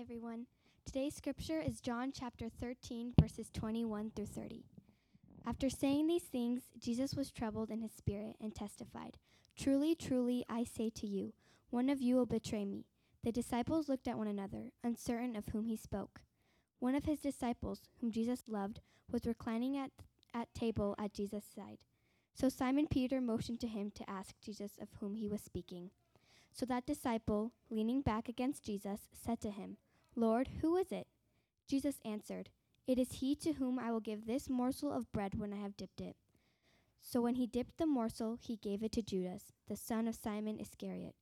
Everyone. Today's scripture is John chapter 13, verses 21 through 30. After saying these things, Jesus was troubled in his spirit and testified, Truly, truly, I say to you, one of you will betray me. The disciples looked at one another, uncertain of whom he spoke. One of his disciples, whom Jesus loved, was reclining at, at table at Jesus' side. So Simon Peter motioned to him to ask Jesus of whom he was speaking. So that disciple, leaning back against Jesus, said to him, Lord, who is it? Jesus answered, It is he to whom I will give this morsel of bread when I have dipped it. So when he dipped the morsel, he gave it to Judas, the son of Simon Iscariot.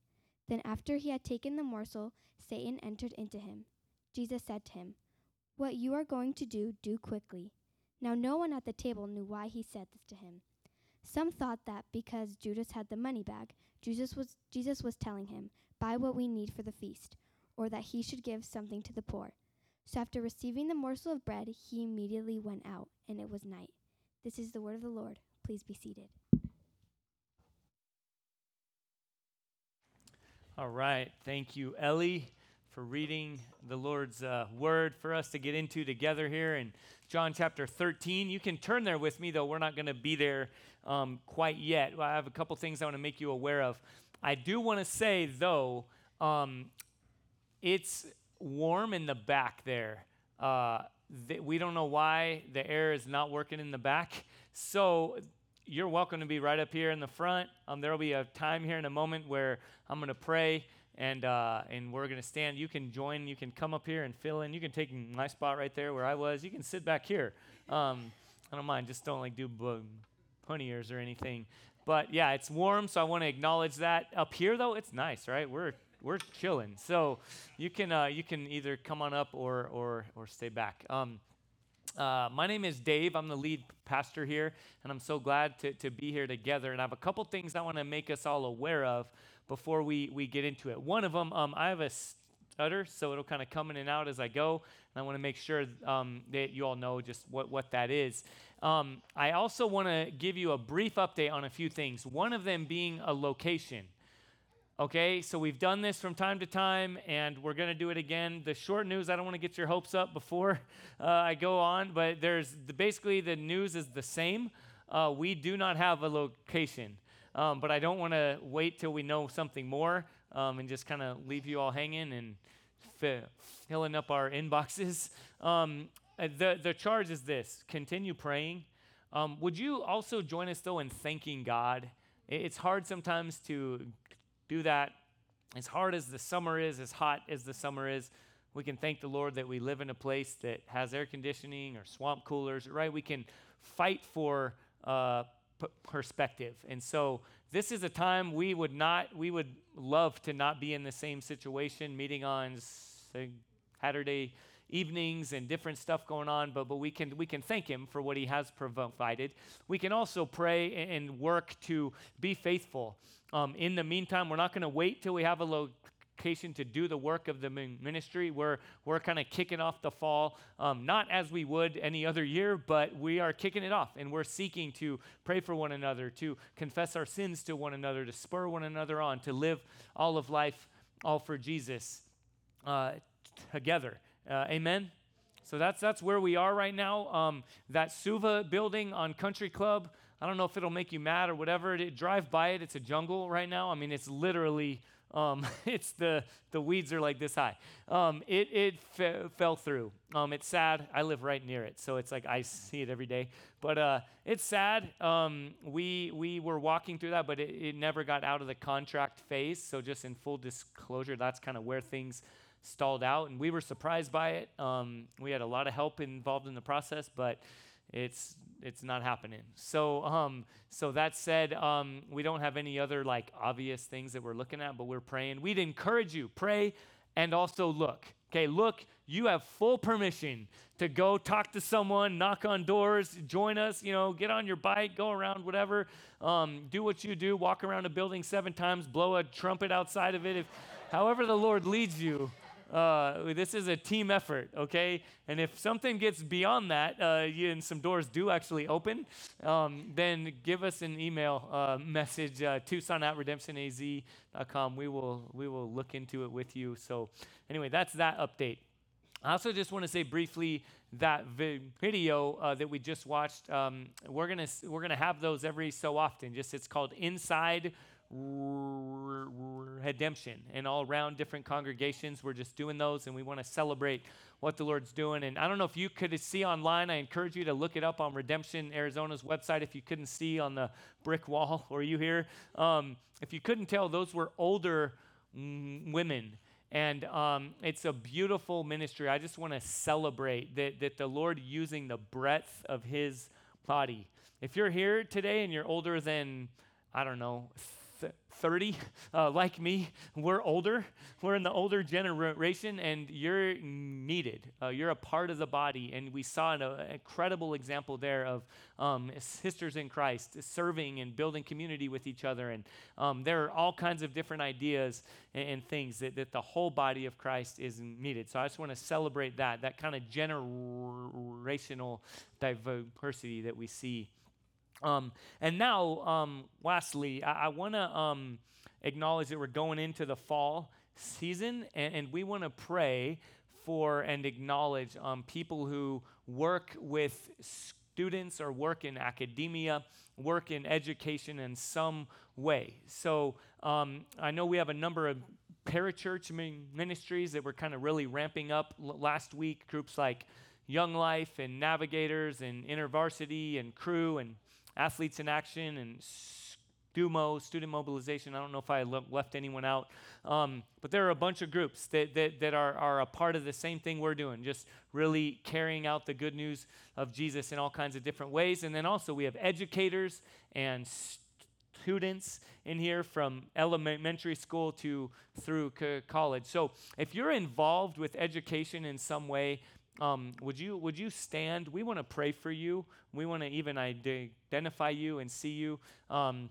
Then after he had taken the morsel, Satan entered into him. Jesus said to him, What you are going to do, do quickly. Now no one at the table knew why he said this to him. Some thought that because Judas had the money bag, Jesus was, Jesus was telling him, Buy what we need for the feast, or that he should give something to the poor. So after receiving the morsel of bread, he immediately went out, and it was night. This is the word of the Lord. Please be seated. All right. Thank you, Ellie, for reading the Lord's uh, word for us to get into together here in John chapter 13. You can turn there with me, though we're not going to be there um, quite yet. I have a couple things I want to make you aware of. I do want to say, though, um, it's warm in the back there. Uh, th- we don't know why the air is not working in the back. So you're welcome to be right up here in the front. Um, there will be a time here in a moment where I'm going to pray and uh, and we're going to stand. You can join. You can come up here and fill in. You can take my spot right there where I was. You can sit back here. Um, I don't mind. Just don't like do bunny ears or anything. But yeah, it's warm, so I want to acknowledge that. Up here though, it's nice, right? We're we're chilling. So you can uh, you can either come on up or or or stay back. Um, uh, my name is Dave. I'm the lead pastor here, and I'm so glad to, to be here together. And I have a couple things I want to make us all aware of before we, we get into it. One of them, um, I have a stutter, so it'll kind of come in and out as I go. And I want to make sure um, that you all know just what, what that is. Um, I also want to give you a brief update on a few things, one of them being a location. Okay, so we've done this from time to time, and we're going to do it again. The short news, I don't want to get your hopes up before uh, I go on, but there's the, basically the news is the same. Uh, we do not have a location, um, but I don't want to wait till we know something more um, and just kind of leave you all hanging and filling up our inboxes. Um, uh, the, the charge is this continue praying. Um, would you also join us, though, in thanking God? It's hard sometimes to do that. As hard as the summer is, as hot as the summer is, we can thank the Lord that we live in a place that has air conditioning or swamp coolers, right? We can fight for uh, p- perspective. And so this is a time we would not, we would love to not be in the same situation, meeting on Saturday evenings and different stuff going on, but, but we, can, we can thank Him for what He has provided. We can also pray and work to be faithful. Um, in the meantime, we're not going to wait till we have a location to do the work of the ministry. We're, we're kind of kicking off the fall, um, not as we would any other year, but we are kicking it off and we're seeking to pray for one another, to confess our sins to one another, to spur one another on, to live all of life all for Jesus uh, together. Uh, amen. So that's that's where we are right now. Um, that Suva building on Country Club. I don't know if it'll make you mad or whatever. It, drive by it. It's a jungle right now. I mean, it's literally. Um, it's the the weeds are like this high. Um, it it fe- fell through. Um, it's sad. I live right near it, so it's like I see it every day. But uh, it's sad. Um, we we were walking through that, but it, it never got out of the contract phase. So just in full disclosure, that's kind of where things stalled out, and we were surprised by it. Um, we had a lot of help involved in the process, but it's it's not happening. So um, so that said, um, we don't have any other like obvious things that we're looking at, but we're praying. We'd encourage you pray and also look. Okay, look, you have full permission to go talk to someone, knock on doors, join us, you know, get on your bike, go around, whatever. Um, do what you do, walk around a building seven times, blow a trumpet outside of it. If, however the Lord leads you, uh, this is a team effort, okay? And if something gets beyond that, uh, you, and some doors do actually open, um, then give us an email uh, message, uh, Tucson at redemptionaz.com. We will, we will look into it with you. So, anyway, that's that update. I also just want to say briefly that video uh, that we just watched. Um, we're gonna we're gonna have those every so often. Just it's called Inside redemption. And all around different congregations we're just doing those and we want to celebrate what the lord's doing. And i don't know if you could see online i encourage you to look it up on redemption arizona's website if you couldn't see on the brick wall. Or you here? Um, if you couldn't tell those were older women. And um, it's a beautiful ministry. I just want to celebrate that, that the lord using the breadth of his body. If you're here today and you're older than i don't know 30, uh, like me, we're older. We're in the older generation, and you're needed. Uh, you're a part of the body. And we saw an, uh, incredible example there of um, sisters in Christ serving and building community with each other. And um, there are all kinds of different ideas and, and things that, that the whole body of Christ is needed. So I just want to celebrate that, that kind of generational diversity that we see um, and now, um, lastly, I, I want to um, acknowledge that we're going into the fall season, and, and we want to pray for and acknowledge um, people who work with students or work in academia, work in education in some way. So um, I know we have a number of parachurch ministries that were kind of really ramping up last week, groups like Young Life and Navigators and InterVarsity and Cru and Athletes in Action and STUMO, Student Mobilization. I don't know if I left anyone out. Um, but there are a bunch of groups that, that, that are, are a part of the same thing we're doing, just really carrying out the good news of Jesus in all kinds of different ways. And then also we have educators and students in here from elementary school to through college. So if you're involved with education in some way, um, would you would you stand? We want to pray for you. We want to even identify you and see you. Um,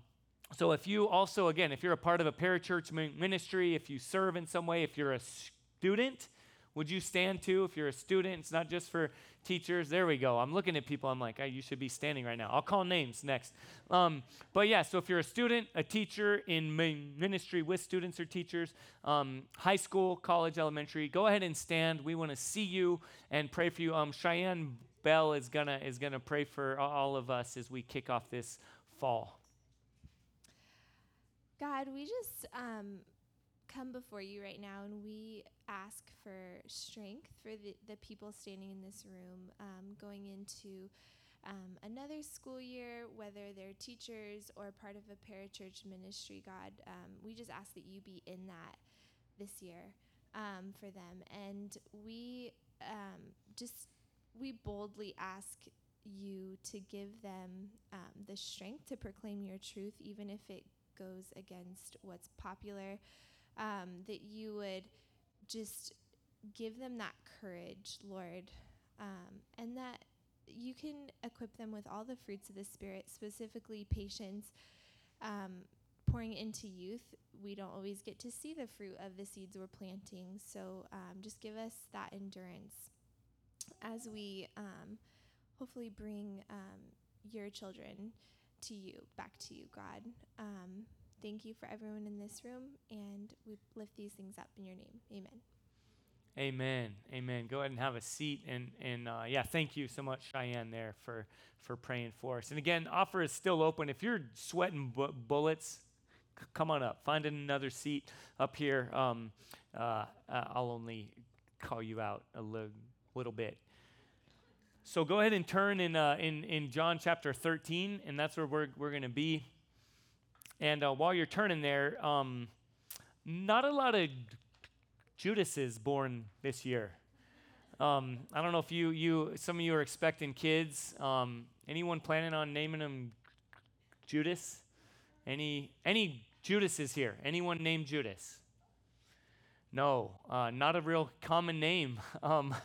so if you also again, if you're a part of a parachurch ministry, if you serve in some way, if you're a student, would you stand too? If you're a student, it's not just for teachers. There we go. I'm looking at people. I'm like, hey, you should be standing right now. I'll call names next. Um, but yeah, so if you're a student, a teacher in ministry with students or teachers, um, high school, college, elementary, go ahead and stand. We want to see you and pray for you. Um, Cheyenne Bell is gonna is gonna pray for all of us as we kick off this fall. God, we just um, come before you right now and we ask for strength for the, the people standing in this room um, going into um, another school year, whether they're teachers or part of a parachurch ministry, God, um, we just ask that you be in that this year um, for them. And we um, just, we boldly ask you to give them um, the strength to proclaim your truth, even if it goes against what's popular um, that you would just give them that courage, Lord, um, and that you can equip them with all the fruits of the Spirit, specifically patience. Um, pouring into youth, we don't always get to see the fruit of the seeds we're planting. So um, just give us that endurance as we um, hopefully bring um, your children to you, back to you, God. Um, Thank you for everyone in this room, and we lift these things up in your name. Amen. Amen. Amen. Go ahead and have a seat. And, and uh, yeah, thank you so much, Cheyenne, there for, for praying for us. And again, offer is still open. If you're sweating bu- bullets, c- come on up. Find another seat up here. Um, uh, uh I'll only call you out a li- little bit. So go ahead and turn in, uh, in, in John chapter 13, and that's where we're, we're going to be. And uh, while you're turning there, um, not a lot of Judases born this year. Um, I don't know if you, you, some of you are expecting kids. Um, anyone planning on naming them Judas? Any, any Judases here? Anyone named Judas? No, uh, not a real common name um,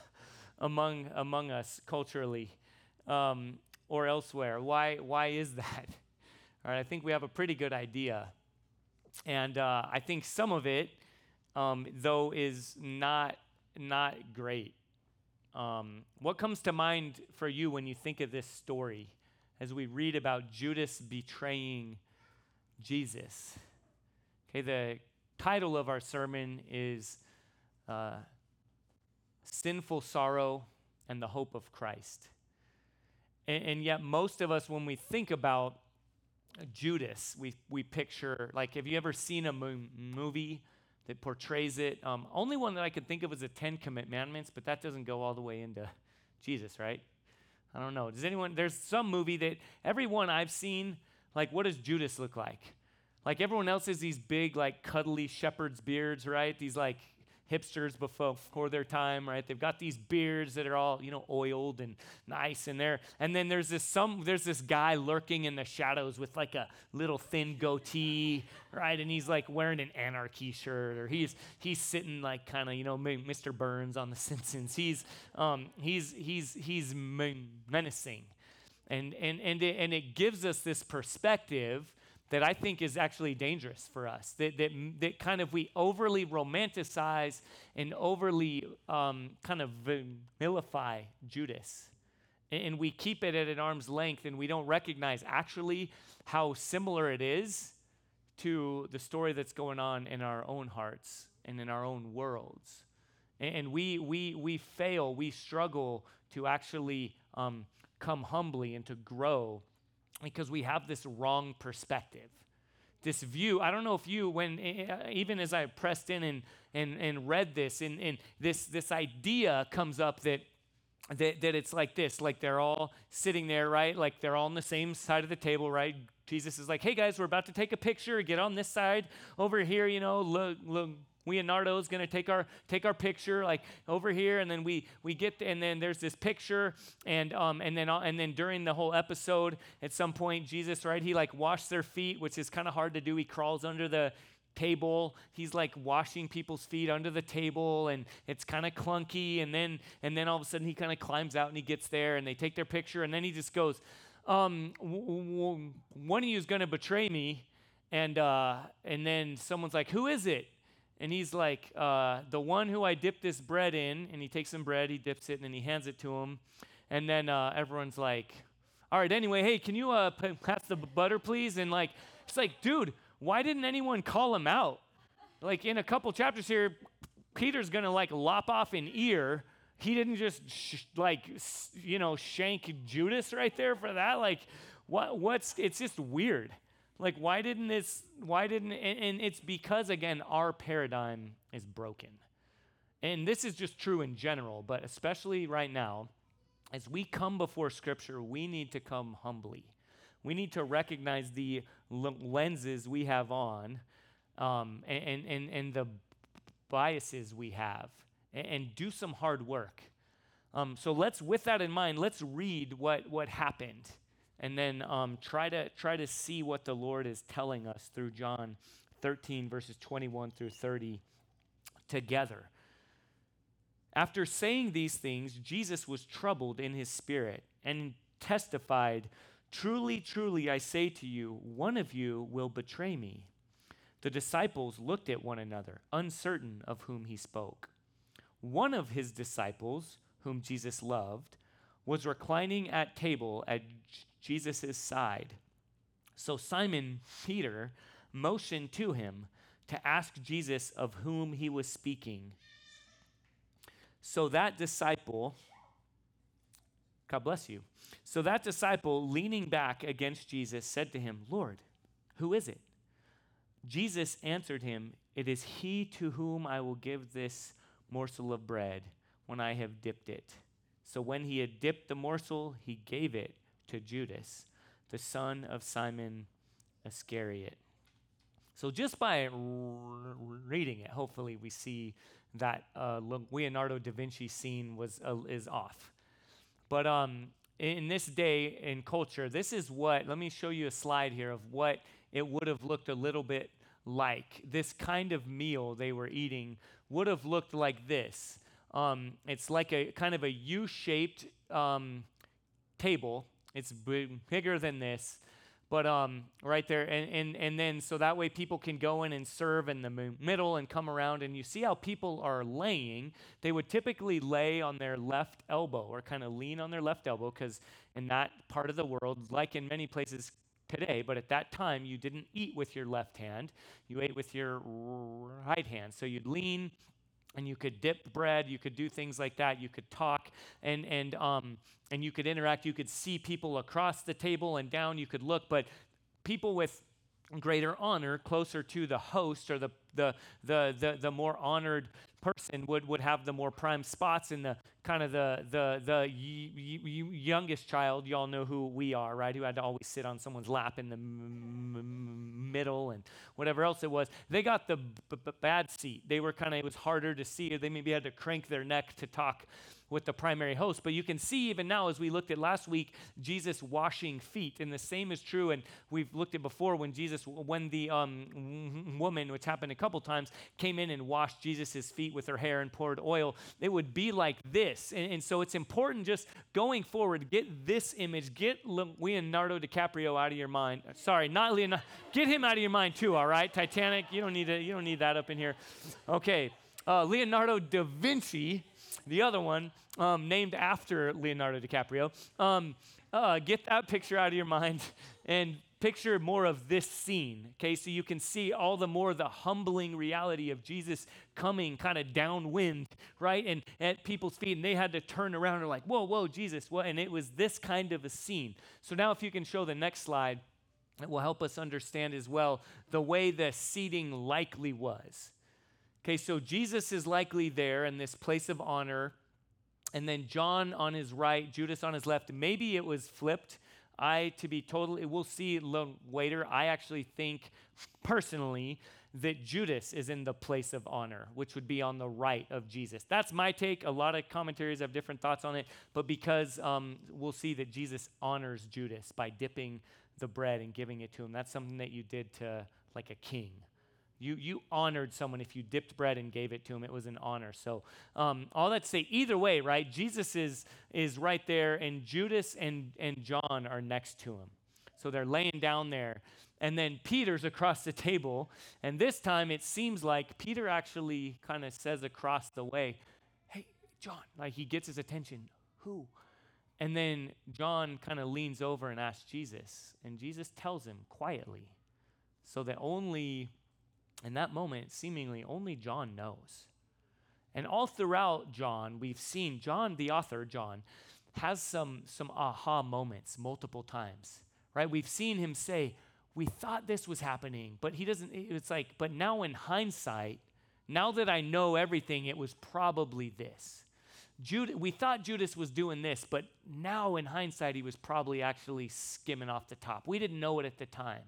among among us culturally um, or elsewhere. Why? Why is that? All right, I think we have a pretty good idea. And uh, I think some of it, um, though, is not, not great. Um, what comes to mind for you when you think of this story as we read about Judas betraying Jesus? Okay, the title of our sermon is uh, sinful sorrow, and the hope of Christ. And, and yet, most of us, when we think about Judas, we, we picture, like, have you ever seen a mo- movie that portrays it? Um, only one that I could think of is the Ten Commandments, but that doesn't go all the way into Jesus, right? I don't know. Does anyone, there's some movie that everyone I've seen, like, what does Judas look like? Like everyone else has these big, like, cuddly shepherd's beards, right? These, like, hipsters before their time, right? They've got these beards that are all, you know, oiled and nice in there. And then there's this some there's this guy lurking in the shadows with like a little thin goatee, right? And he's like wearing an anarchy shirt or he's he's sitting like kind of, you know, Mr. Burns on the Simpsons. He's um he's he's he's menacing. And and and it, and it gives us this perspective that I think is actually dangerous for us. That, that, that kind of we overly romanticize and overly um, kind of vilify Judas. And we keep it at an arm's length and we don't recognize actually how similar it is to the story that's going on in our own hearts and in our own worlds. And we, we, we fail, we struggle to actually um, come humbly and to grow because we have this wrong perspective. This view, I don't know if you, when uh, even as I pressed in and, and, and read this, and, and this, this idea comes up that, that, that it's like this like they're all sitting there, right? Like they're all on the same side of the table, right? Jesus is like, hey guys, we're about to take a picture. Get on this side over here, you know, look, look, Going to take our take our picture like over here, and then we we get and then there's this picture, and um and then uh, and then during the whole episode, at some point Jesus right he like washed their feet, which is kind of hard to do. He crawls under the table he's like washing people's feet under the table and it's kind of clunky and then and then all of a sudden he kind of climbs out and he gets there and they take their picture and then he just goes um, w- w- one of you is going to betray me and uh, and then someone's like who is it and he's like, uh, the one who I dipped this bread in, and he takes some bread, he dips it, and then he hands it to him. And then uh, everyone's like, all right, anyway, hey, can you uh, pass the butter, please? And like, it's like, dude, why didn't anyone call him out? Like, in a couple chapters here, Peter's gonna like lop off an ear. He didn't just sh- like, you know, shank Judas right there for that. Like, what? What's? It's just weird. Like, why didn't this, why didn't, and, and it's because, again, our paradigm is broken. And this is just true in general, but especially right now, as we come before Scripture, we need to come humbly. We need to recognize the lenses we have on um, and, and, and the biases we have and, and do some hard work. Um, so let's, with that in mind, let's read what, what happened and then um, try to try to see what the Lord is telling us through John 13 verses 21 through 30 together. After saying these things, Jesus was troubled in his spirit and testified, "Truly, truly, I say to you, one of you will betray me." The disciples looked at one another, uncertain of whom he spoke. One of his disciples, whom Jesus loved, was reclining at table at Jesus' side. So Simon Peter motioned to him to ask Jesus of whom he was speaking. So that disciple, God bless you. So that disciple, leaning back against Jesus, said to him, Lord, who is it? Jesus answered him, It is he to whom I will give this morsel of bread when I have dipped it. So when he had dipped the morsel, he gave it to Judas, the son of Simon Iscariot. So just by reading it, hopefully we see that uh, Leonardo da Vinci scene was uh, is off. But um, in this day in culture, this is what. Let me show you a slide here of what it would have looked a little bit like. This kind of meal they were eating would have looked like this. Um, it's like a kind of a U-shaped um, table it's bigger than this. But um, right there, and, and, and then so that way people can go in and serve in the middle and come around. And you see how people are laying. They would typically lay on their left elbow or kind of lean on their left elbow because in that part of the world, like in many places today, but at that time, you didn't eat with your left hand. You ate with your right hand. So you'd lean and you could dip bread you could do things like that you could talk and and um and you could interact you could see people across the table and down you could look but people with greater honor closer to the host or the the the the, the more honored person would would have the more prime spots in the kind of the the the y- y- youngest child. Y'all know who we are right? Who had to always sit on someone's lap in the m- m- middle and whatever else it was. They got the b- b- bad seat. They were kind of it was harder to see. They maybe had to crank their neck to talk with the primary host. But you can see even now, as we looked at last week, Jesus washing feet. And the same is true, and we've looked at before when Jesus, when the um, woman, which happened a couple times, came in and washed Jesus' feet with her hair and poured oil, it would be like this. And, and so it's important just going forward, get this image, get Leonardo DiCaprio out of your mind. Sorry, not Leonardo. Get him out of your mind too, all right? Titanic, you don't need, to, you don't need that up in here. Okay. Uh, Leonardo da Vinci the other one, um, named after Leonardo DiCaprio. Um, uh, get that picture out of your mind and picture more of this scene, okay? So you can see all the more the humbling reality of Jesus coming kind of downwind, right? And at people's feet, and they had to turn around and like, whoa, whoa, Jesus, what? And it was this kind of a scene. So now if you can show the next slide, it will help us understand as well the way the seating likely was. Okay, so Jesus is likely there in this place of honor, and then John on his right, Judas on his left. Maybe it was flipped. I, to be totally, we'll see later. I actually think personally that Judas is in the place of honor, which would be on the right of Jesus. That's my take. A lot of commentaries have different thoughts on it, but because um, we'll see that Jesus honors Judas by dipping the bread and giving it to him. That's something that you did to like a king. You, you honored someone if you dipped bread and gave it to him. It was an honor. So, um, all that to say, either way, right? Jesus is, is right there, and Judas and, and John are next to him. So they're laying down there. And then Peter's across the table. And this time it seems like Peter actually kind of says across the way, Hey, John, like he gets his attention. Who? And then John kind of leans over and asks Jesus. And Jesus tells him quietly. So that only in that moment, seemingly only John knows. And all throughout John, we've seen John, the author, John, has some, some aha moments multiple times, right? We've seen him say, We thought this was happening, but he doesn't, it's like, but now in hindsight, now that I know everything, it was probably this. Jude, we thought Judas was doing this, but now in hindsight, he was probably actually skimming off the top. We didn't know it at the time.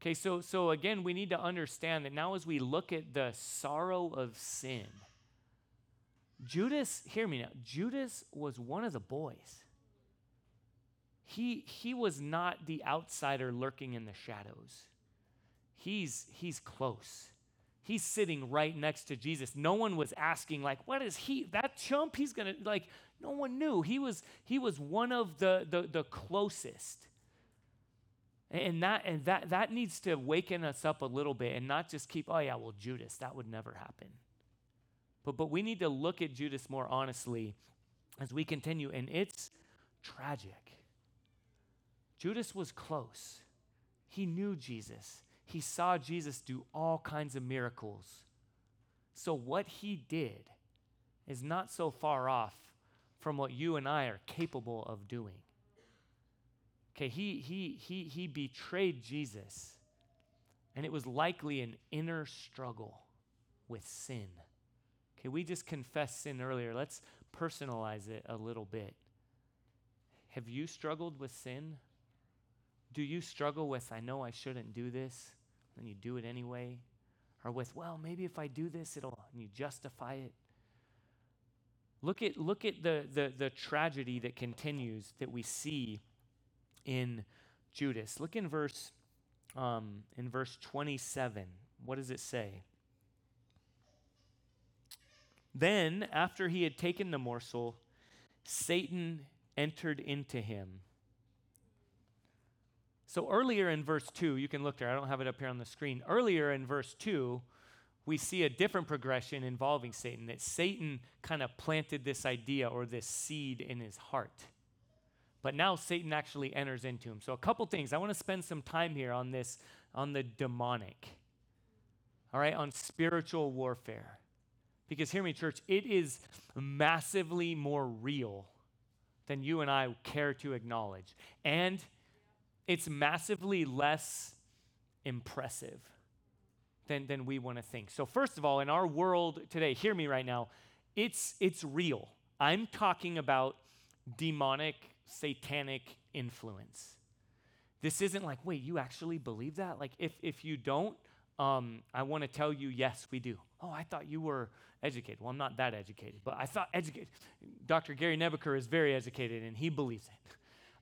Okay, so, so again, we need to understand that now as we look at the sorrow of sin, Judas, hear me now, Judas was one of the boys. He, he was not the outsider lurking in the shadows. He's, he's close. He's sitting right next to Jesus. No one was asking, like, what is he? That chump, he's gonna, like, no one knew. He was, he was one of the, the, the closest. And that and that that needs to waken us up a little bit and not just keep, oh yeah, well, Judas, that would never happen. But but we need to look at Judas more honestly as we continue, and it's tragic. Judas was close. He knew Jesus. He saw Jesus do all kinds of miracles. So what he did is not so far off from what you and I are capable of doing. Okay, he, he, he, he betrayed Jesus, and it was likely an inner struggle with sin. Okay, we just confessed sin earlier. Let's personalize it a little bit. Have you struggled with sin? Do you struggle with, I know I shouldn't do this, and you do it anyway? Or with, well, maybe if I do this, it'll, and you justify it? Look at, look at the, the, the tragedy that continues that we see in Judas. Look in verse um, in verse 27. What does it say? Then, after he had taken the morsel, Satan entered into him. So earlier in verse 2, you can look there, I don't have it up here on the screen. Earlier in verse 2, we see a different progression involving Satan, that Satan kind of planted this idea or this seed in his heart. But now Satan actually enters into him. So, a couple things. I want to spend some time here on this, on the demonic, all right, on spiritual warfare. Because hear me, church, it is massively more real than you and I care to acknowledge. And it's massively less impressive than, than we want to think. So, first of all, in our world today, hear me right now, it's, it's real. I'm talking about demonic, satanic influence. This isn't like, wait, you actually believe that? Like, if, if you don't, um, I want to tell you, yes, we do. Oh, I thought you were educated. Well, I'm not that educated, but I thought educated. Dr. Gary Nebeker is very educated and he believes it.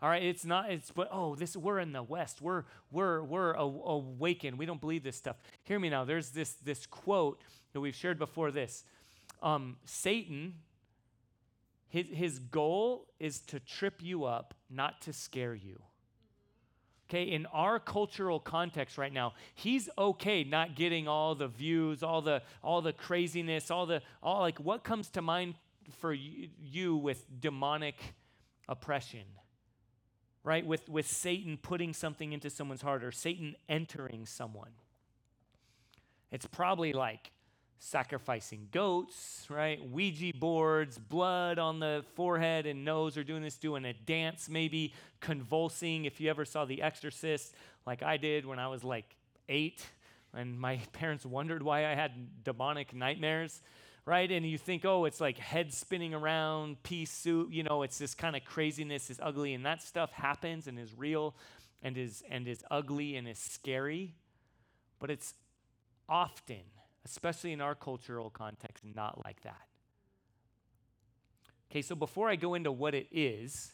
All right, it's not, it's, but oh, this, we're in the West. We're, we're, we're awakened. We don't believe this stuff. Hear me now. There's this, this quote that we've shared before this. Um, Satan, his, his goal is to trip you up, not to scare you. Okay, in our cultural context right now, he's okay not getting all the views, all the all the craziness, all the all like what comes to mind for you, you with demonic oppression? Right? With with Satan putting something into someone's heart or Satan entering someone. It's probably like sacrificing goats, right? Ouija boards, blood on the forehead and nose, or doing this, doing a dance, maybe convulsing. If you ever saw The Exorcist, like I did when I was like eight, and my parents wondered why I had demonic nightmares, right? And you think, oh, it's like head spinning around, pea soup, you know, it's this kind of craziness is ugly, and that stuff happens and is real and is and is ugly and is scary, but it's often especially in our cultural context, not like that. Okay, so before I go into what it is,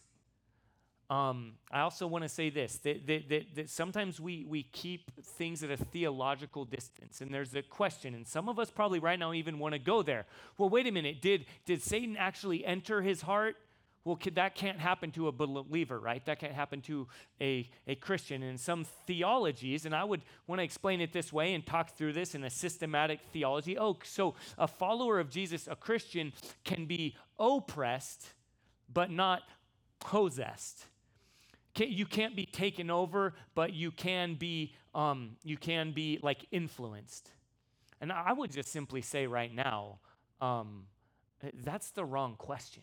um, I also want to say this that, that, that, that, sometimes we, we keep things at a theological distance. And there's a question, and some of us probably right now even want to go there. Well, wait a minute. Did, did Satan actually enter his heart? Well, that can't happen to a believer, right? That can't happen to a, a Christian. And some theologies, and I would want to explain it this way and talk through this in a systematic theology. Oh, so a follower of Jesus, a Christian, can be oppressed, but not possessed. You can't be taken over, but you can be, um, you can be like influenced. And I would just simply say right now, um, that's the wrong question.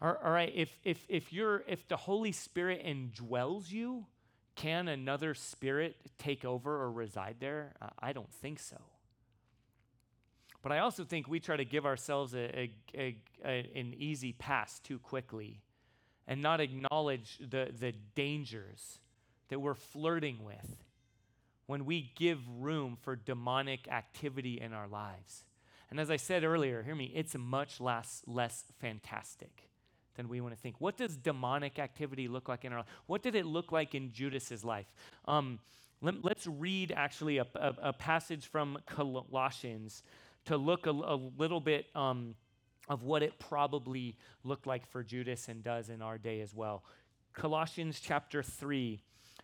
All right, if, if, if, you're, if the Holy Spirit indwells you, can another spirit take over or reside there? I don't think so. But I also think we try to give ourselves a, a, a, an easy pass too quickly and not acknowledge the, the dangers that we're flirting with when we give room for demonic activity in our lives. And as I said earlier, hear me, it's much less, less fantastic than we want to think. What does demonic activity look like in our life? What did it look like in Judas's life? Um, let, us read actually a, a, a, passage from Colossians to look a, a little bit um, of what it probably looked like for Judas and does in our day as well. Colossians chapter 3,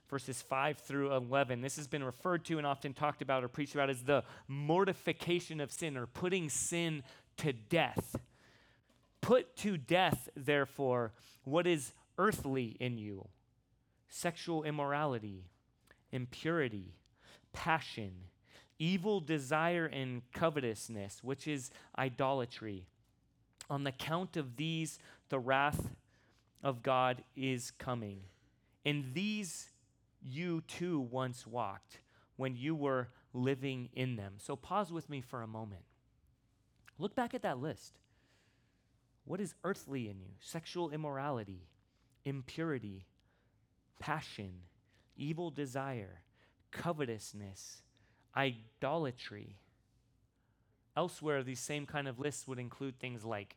verses 5 through 11. This has been referred to and often talked about or preached about as the mortification of sin or putting sin to death. Put to death, therefore, what is earthly in you sexual immorality, impurity, passion, evil desire, and covetousness, which is idolatry. On the count of these, the wrath of God is coming. In these you too once walked when you were living in them. So pause with me for a moment. Look back at that list. What is earthly in you? Sexual immorality, impurity, passion, evil desire, covetousness, idolatry. Elsewhere, these same kind of lists would include things like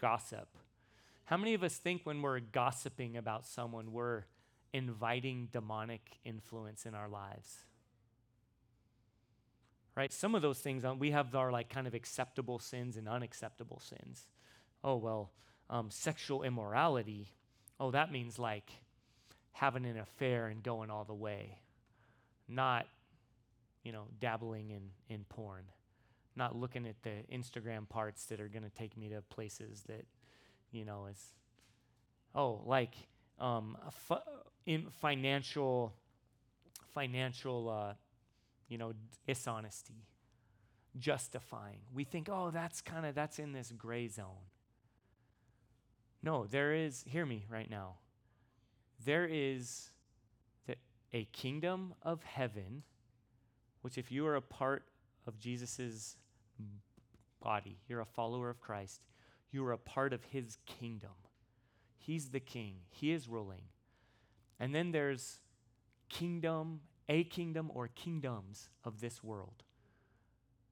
gossip. How many of us think when we're gossiping about someone, we're inviting demonic influence in our lives? Right? Some of those things, uh, we have our like kind of acceptable sins and unacceptable sins oh, well, um, sexual immorality, oh, that means like having an affair and going all the way, not, you know, dabbling in, in porn, not looking at the Instagram parts that are going to take me to places that, you know, is, oh, like um, in financial, financial, uh, you know, dishonesty justifying. We think, oh, that's kind of that's in this gray zone. No, there is, hear me right now. There is a kingdom of heaven, which if you are a part of Jesus' body, you're a follower of Christ, you are a part of his kingdom. He's the king, he is ruling. And then there's kingdom, a kingdom or kingdoms of this world.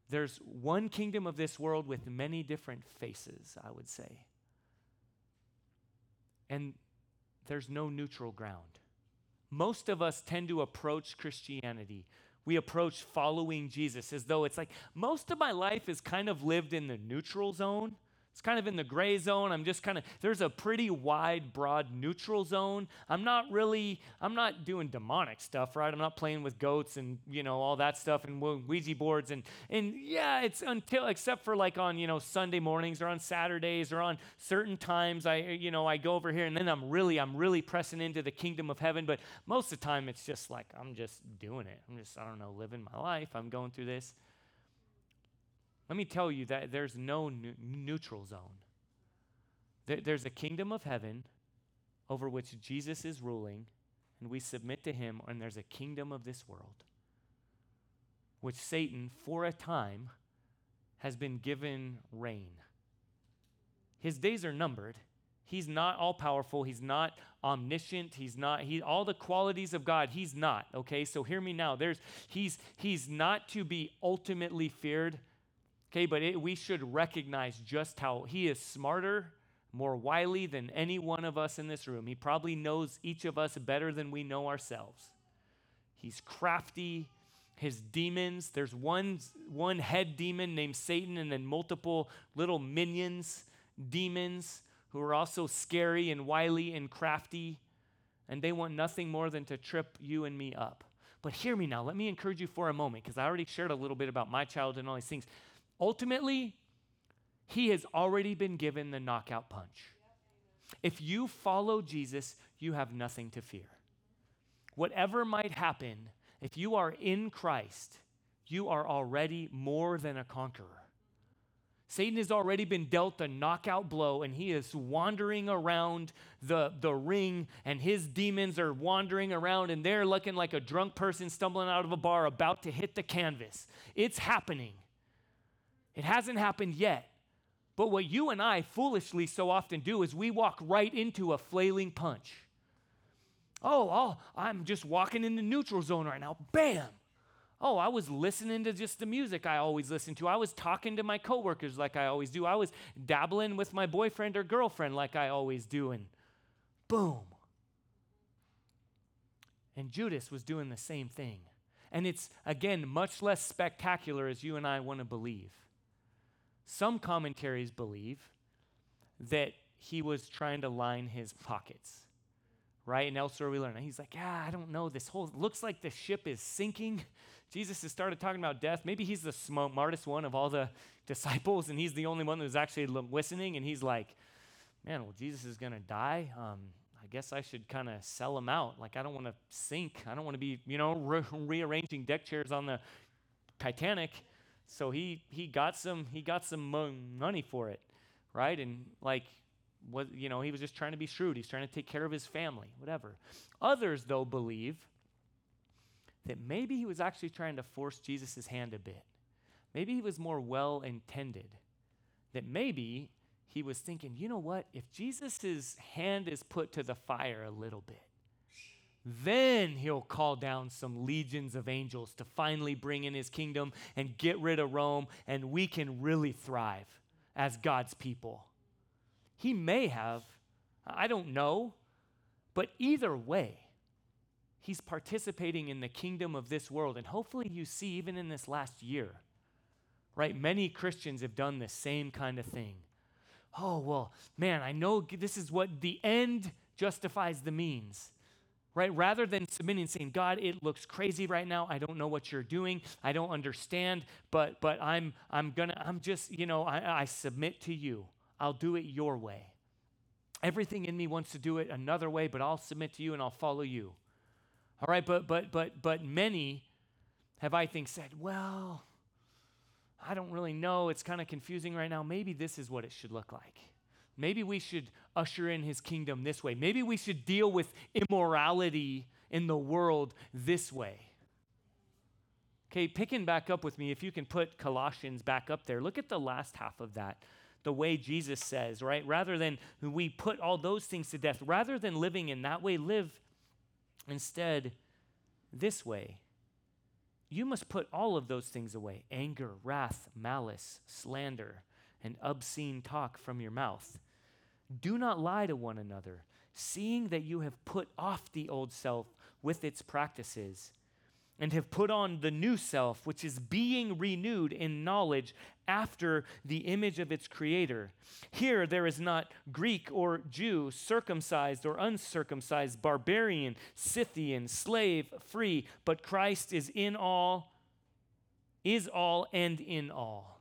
There's one kingdom of this world with many different faces, I would say. And there's no neutral ground. Most of us tend to approach Christianity. We approach following Jesus as though it's like most of my life is kind of lived in the neutral zone. It's kind of in the gray zone. I'm just kind of, there's a pretty wide, broad neutral zone. I'm not really, I'm not doing demonic stuff, right? I'm not playing with goats and, you know, all that stuff and Ouija boards. And, and yeah, it's until, except for like on, you know, Sunday mornings or on Saturdays or on certain times, I, you know, I go over here and then I'm really, I'm really pressing into the kingdom of heaven. But most of the time, it's just like, I'm just doing it. I'm just, I don't know, living my life. I'm going through this. Let me tell you that there's no ne- neutral zone. There, there's a kingdom of heaven over which Jesus is ruling, and we submit to him, and there's a kingdom of this world, which Satan, for a time, has been given reign. His days are numbered. He's not all powerful. He's not omniscient. He's not he all the qualities of God. He's not. Okay? So hear me now. There's he's he's not to be ultimately feared Okay, but it, we should recognize just how he is smarter, more wily than any one of us in this room. He probably knows each of us better than we know ourselves. He's crafty. His demons, there's one, one head demon named Satan, and then multiple little minions, demons, who are also scary and wily and crafty. And they want nothing more than to trip you and me up. But hear me now. Let me encourage you for a moment, because I already shared a little bit about my childhood and all these things. Ultimately, he has already been given the knockout punch. If you follow Jesus, you have nothing to fear. Whatever might happen, if you are in Christ, you are already more than a conqueror. Satan has already been dealt a knockout blow, and he is wandering around the, the ring, and his demons are wandering around, and they're looking like a drunk person stumbling out of a bar about to hit the canvas. It's happening. It hasn't happened yet. But what you and I foolishly so often do is we walk right into a flailing punch. Oh, oh, I'm just walking in the neutral zone right now. Bam! Oh, I was listening to just the music I always listen to. I was talking to my coworkers like I always do. I was dabbling with my boyfriend or girlfriend like I always do. And boom. And Judas was doing the same thing. And it's, again, much less spectacular as you and I want to believe. Some commentaries believe that he was trying to line his pockets, right? And elsewhere we learn, he's like, yeah, I don't know. This whole looks like the ship is sinking. Jesus has started talking about death. Maybe he's the smartest one of all the disciples, and he's the only one who's actually listening. And he's like, man, well, Jesus is going to die. Um, I guess I should kind of sell him out. Like, I don't want to sink. I don't want to be, you know, re- rearranging deck chairs on the Titanic. So he he got some he got some money for it, right? And like what you know, he was just trying to be shrewd. He's trying to take care of his family, whatever. Others though believe that maybe he was actually trying to force Jesus' hand a bit. Maybe he was more well intended. That maybe he was thinking, you know what? If Jesus' hand is put to the fire a little bit, then he'll call down some legions of angels to finally bring in his kingdom and get rid of Rome, and we can really thrive as God's people. He may have, I don't know, but either way, he's participating in the kingdom of this world. And hopefully, you see, even in this last year, right? Many Christians have done the same kind of thing. Oh, well, man, I know this is what the end justifies the means right? Rather than submitting and saying, God, it looks crazy right now. I don't know what you're doing. I don't understand, but but I'm I'm gonna, I'm just, you know, I, I submit to you. I'll do it your way. Everything in me wants to do it another way, but I'll submit to you and I'll follow you. All right, but but but but many have I think said, well, I don't really know. It's kind of confusing right now. Maybe this is what it should look like. Maybe we should usher in his kingdom this way. Maybe we should deal with immorality in the world this way. Okay, picking back up with me, if you can put Colossians back up there, look at the last half of that. The way Jesus says, right? Rather than we put all those things to death, rather than living in that way, live instead this way. You must put all of those things away anger, wrath, malice, slander, and obscene talk from your mouth. Do not lie to one another, seeing that you have put off the old self with its practices and have put on the new self, which is being renewed in knowledge after the image of its creator. Here, there is not Greek or Jew, circumcised or uncircumcised, barbarian, Scythian, slave, free, but Christ is in all, is all, and in all.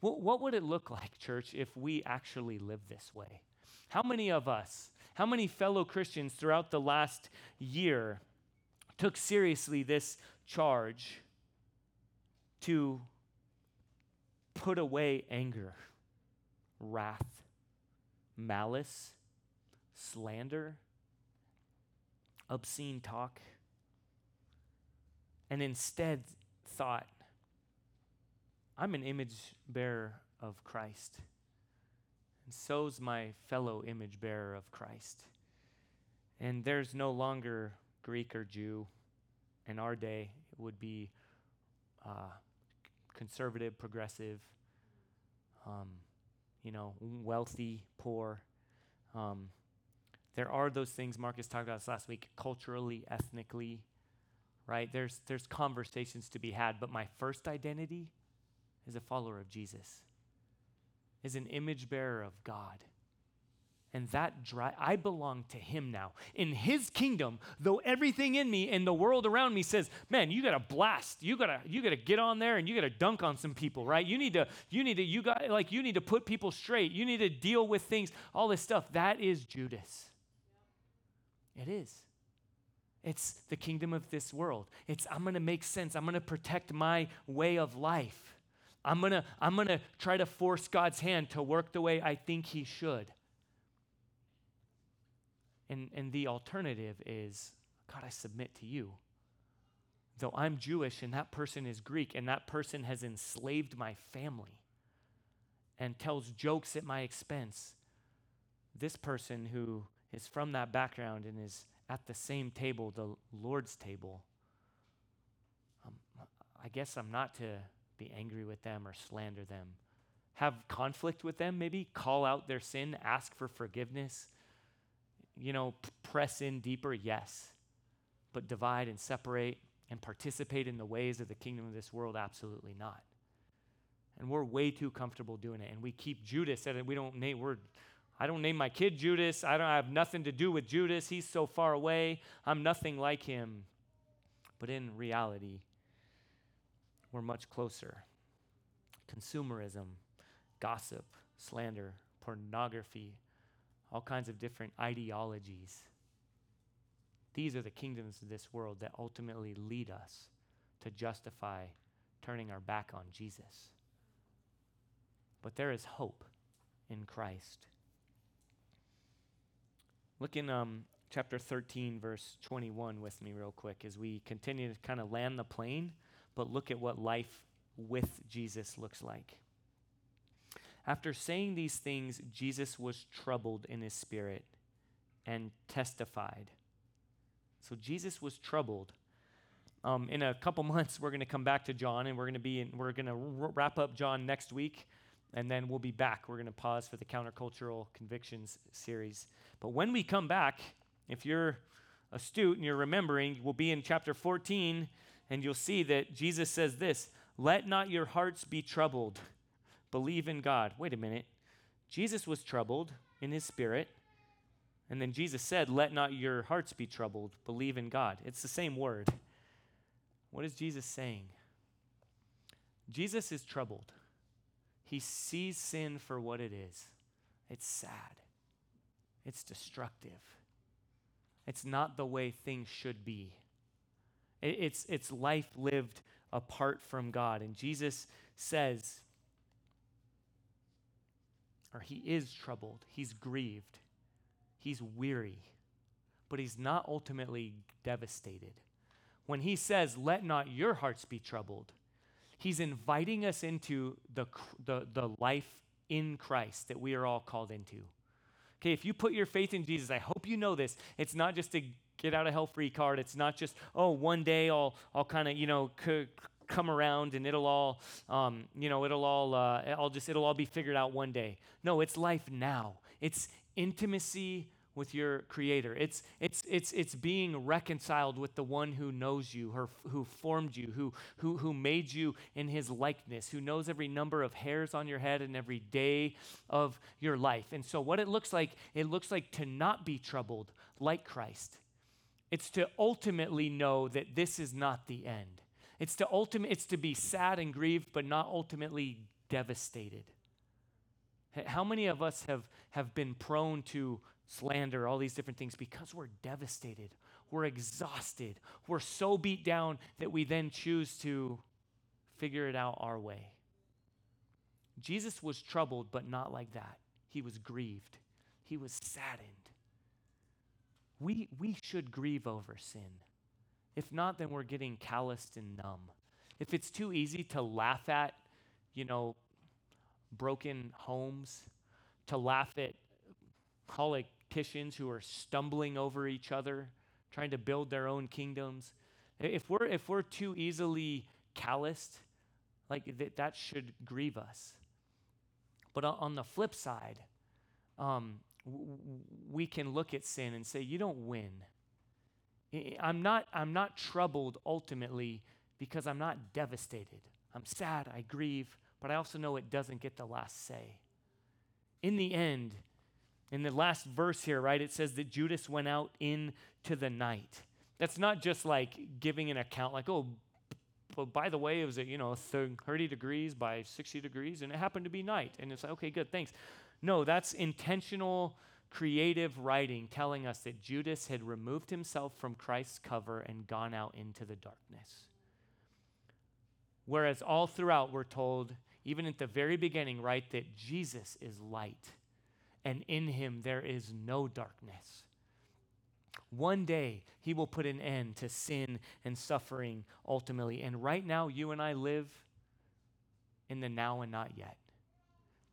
What, what would it look like, church, if we actually live this way? How many of us, how many fellow Christians throughout the last year took seriously this charge to put away anger, wrath, malice, slander, obscene talk, and instead thought, I'm an image bearer of Christ, and so's my fellow image bearer of Christ. And there's no longer Greek or Jew. In our day, it would be uh, conservative, progressive, um, you know, wealthy, poor. Um, there are those things Marcus talked about last week, culturally, ethnically, right? There's there's conversations to be had, but my first identity is a follower of Jesus, is an image bearer of God. And that dry, I belong to him now. In his kingdom, though everything in me and the world around me says, man, you gotta blast. You gotta, you gotta get on there and you gotta dunk on some people, right? You need to, you need to, you got like you need to put people straight. You need to deal with things, all this stuff. That is Judas. It is. It's the kingdom of this world. It's I'm gonna make sense. I'm gonna protect my way of life. I'm gonna, I'm gonna try to force God's hand to work the way I think he should. And, and the alternative is God, I submit to you. Though I'm Jewish and that person is Greek and that person has enslaved my family and tells jokes at my expense, this person who is from that background and is at the same table, the Lord's table, um, I guess I'm not to be angry with them or slander them. Have conflict with them, maybe call out their sin, ask for forgiveness you know, press in deeper? Yes. But divide and separate and participate in the ways of the kingdom of this world? Absolutely not. And we're way too comfortable doing it. And we keep Judas it. We don't name, we're, I don't name my kid Judas. I don't I have nothing to do with Judas. He's so far away. I'm nothing like him. But in reality, we're much closer. Consumerism, gossip, slander, pornography, all kinds of different ideologies. These are the kingdoms of this world that ultimately lead us to justify turning our back on Jesus. But there is hope in Christ. Look in um, chapter 13, verse 21 with me, real quick, as we continue to kind of land the plane, but look at what life with Jesus looks like. After saying these things, Jesus was troubled in his spirit and testified. So Jesus was troubled. Um, in a couple months, we're going to come back to John, and we're going to be in, we're going to r- wrap up John next week, and then we'll be back. We're going to pause for the countercultural convictions series. But when we come back, if you're astute and you're remembering, we'll be in chapter 14, and you'll see that Jesus says this: "Let not your hearts be troubled." believe in God. Wait a minute. Jesus was troubled in his spirit. And then Jesus said, Let not your hearts be troubled. Believe in God. It's the same word. What is Jesus saying? Jesus is troubled. He sees sin for what it is. It's sad. It's destructive. It's not the way things should be. It's, it's life lived apart from God. And Jesus says, or he is troubled, he's grieved, he's weary, but he's not ultimately devastated. When he says, Let not your hearts be troubled, he's inviting us into the, the, the life in Christ that we are all called into. Okay, if you put your faith in Jesus, I hope you know this. It's not just a get out of hell free card. It's not just, oh, one day I'll, I'll kind of, you know, c- come around and it'll all, um, you know, it'll all, uh, I'll just, it'll all be figured out one day. No, it's life now. It's intimacy with your creator. It's, it's, it's, it's being reconciled with the one who knows you, her, who formed you, who, who, who made you in his likeness, who knows every number of hairs on your head and every day of your life. And so what it looks like, it looks like to not be troubled like Christ. It's to ultimately know that this is not the end. It's to ultimate, it's to be sad and grieved, but not ultimately devastated. How many of us have, have been prone to slander, all these different things, because we're devastated, we're exhausted, we're so beat down that we then choose to figure it out our way. Jesus was troubled, but not like that. He was grieved, he was saddened. We, we should grieve over sin. If not, then we're getting calloused and numb. If it's too easy to laugh at, you know, broken homes, to laugh at politicians who are stumbling over each other, trying to build their own kingdoms, if we're, if we're too easily calloused, like th- that should grieve us. But on the flip side, um, we can look at sin and say, You don't win. I'm not, I'm not troubled ultimately because I'm not devastated. I'm sad, I grieve, but I also know it doesn't get the last say. In the end, in the last verse here, right, it says that Judas went out into the night. That's not just like giving an account, like, oh, but by the way, it was, at, you know, 30 degrees by 60 degrees, and it happened to be night. And it's like, okay, good, thanks. No, that's intentional, creative writing telling us that Judas had removed himself from Christ's cover and gone out into the darkness. Whereas all throughout, we're told, even at the very beginning, right, that Jesus is light and in him there is no darkness. One day, he will put an end to sin and suffering ultimately. And right now, you and I live in the now and not yet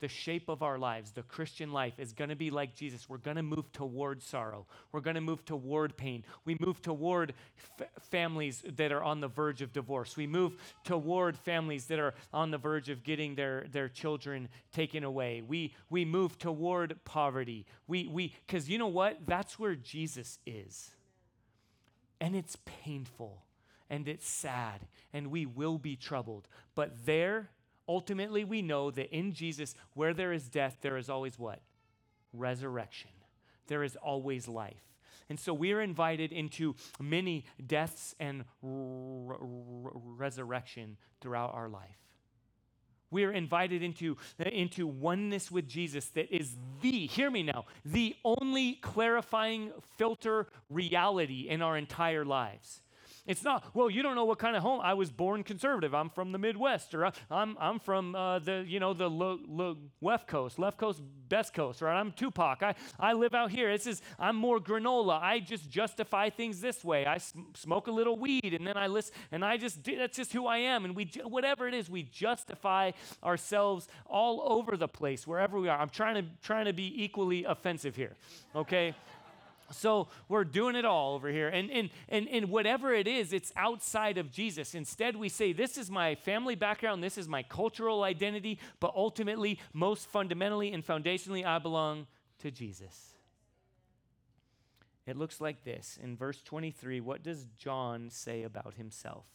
the shape of our lives, the Christian life, is going to be like Jesus. We're going to move toward sorrow. We're going to move toward pain. We move toward f- families that are on the verge of divorce. We move toward families that are on the verge of getting their, their children taken away. We, we move toward poverty. We, we, because you know what? That's where Jesus is. And it's painful and it's sad and we will be troubled. But there, Ultimately, we know that in Jesus, where there is death, there is always what? Resurrection. There is always life. And so we are invited into many deaths and r- r- resurrection throughout our life. We are invited into, into oneness with Jesus that is the, hear me now, the only clarifying filter reality in our entire lives. It's not, well, you don't know what kind of home. I was born conservative. I'm from the Midwest, or I'm, I'm from uh, the, you know, the lo, lo, left coast, left coast, best coast, right? I'm Tupac. I, I live out here. This is, I'm more granola. I just justify things this way. I sm- smoke a little weed, and then I listen, and I just, that's just who I am. And we, whatever it is, we justify ourselves all over the place, wherever we are. I'm trying to, trying to be equally offensive here, okay? So we're doing it all over here. And, and, and, and whatever it is, it's outside of Jesus. Instead, we say, This is my family background, this is my cultural identity, but ultimately, most fundamentally and foundationally, I belong to Jesus. It looks like this. In verse 23, what does John say about himself?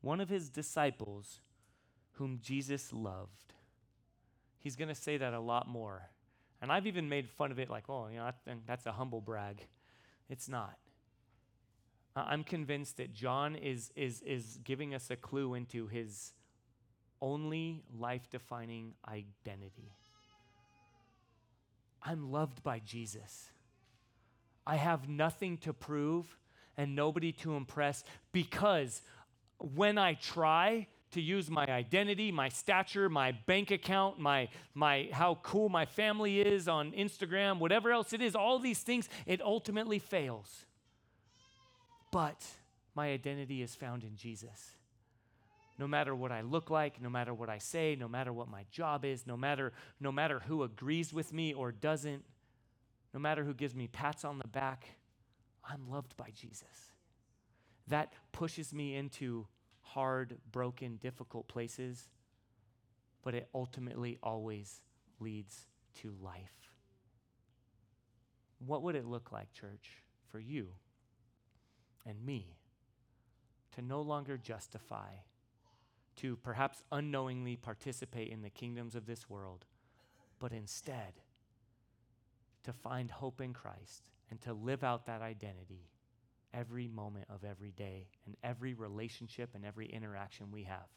One of his disciples, whom Jesus loved. He's going to say that a lot more and I've even made fun of it like, oh, you know, that's a humble brag. It's not. I'm convinced that John is, is, is giving us a clue into his only life defining identity. I'm loved by Jesus. I have nothing to prove and nobody to impress because when I try to use my identity, my stature, my bank account, my, my how cool my family is on Instagram, whatever else it is, all these things, it ultimately fails. But my identity is found in Jesus. No matter what I look like, no matter what I say, no matter what my job is, no matter, no matter who agrees with me or doesn't, no matter who gives me pats on the back, I'm loved by Jesus. That pushes me into hard, broken, difficult places, but it ultimately always leads to life. What would it look like, church, for you and me to no longer justify, to perhaps unknowingly participate in the kingdoms of this world, but instead to find hope in Christ and to live out that identity every moment of every day and every relationship and every interaction we have.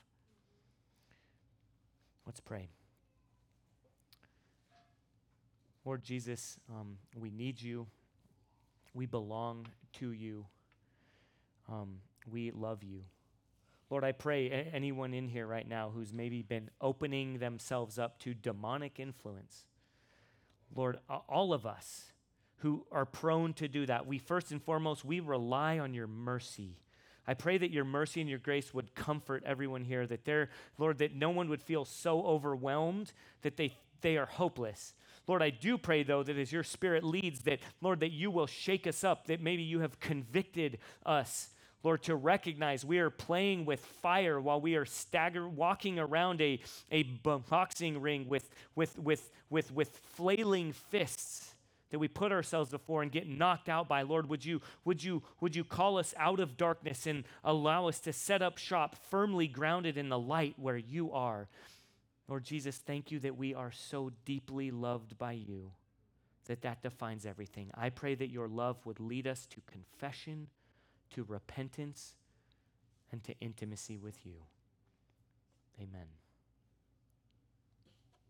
Let's pray. Lord Jesus, um, we need you. We belong to you. Um, we love you. Lord, I pray a- anyone in here right now who's maybe been opening themselves up to demonic influence, Lord, all of us who are prone to do that, we first and foremost, we rely on your mercy. I pray that your mercy and your grace would comfort everyone here, that they're, Lord, that no one would feel so overwhelmed that they, they are hopeless. Lord, I do pray, though, that as your spirit leads, that, Lord, that you will shake us up, that maybe you have convicted us Lord, to recognize we are playing with fire while we are stagger walking around a, a boxing ring with, with, with, with, with flailing fists that we put ourselves before and get knocked out by. Lord, would you, would you, would you call us out of darkness and allow us to set up shop firmly grounded in the light where you are? Lord Jesus, thank you that we are so deeply loved by you that that defines everything. I pray that your love would lead us to confession to repentance and to intimacy with you. Amen.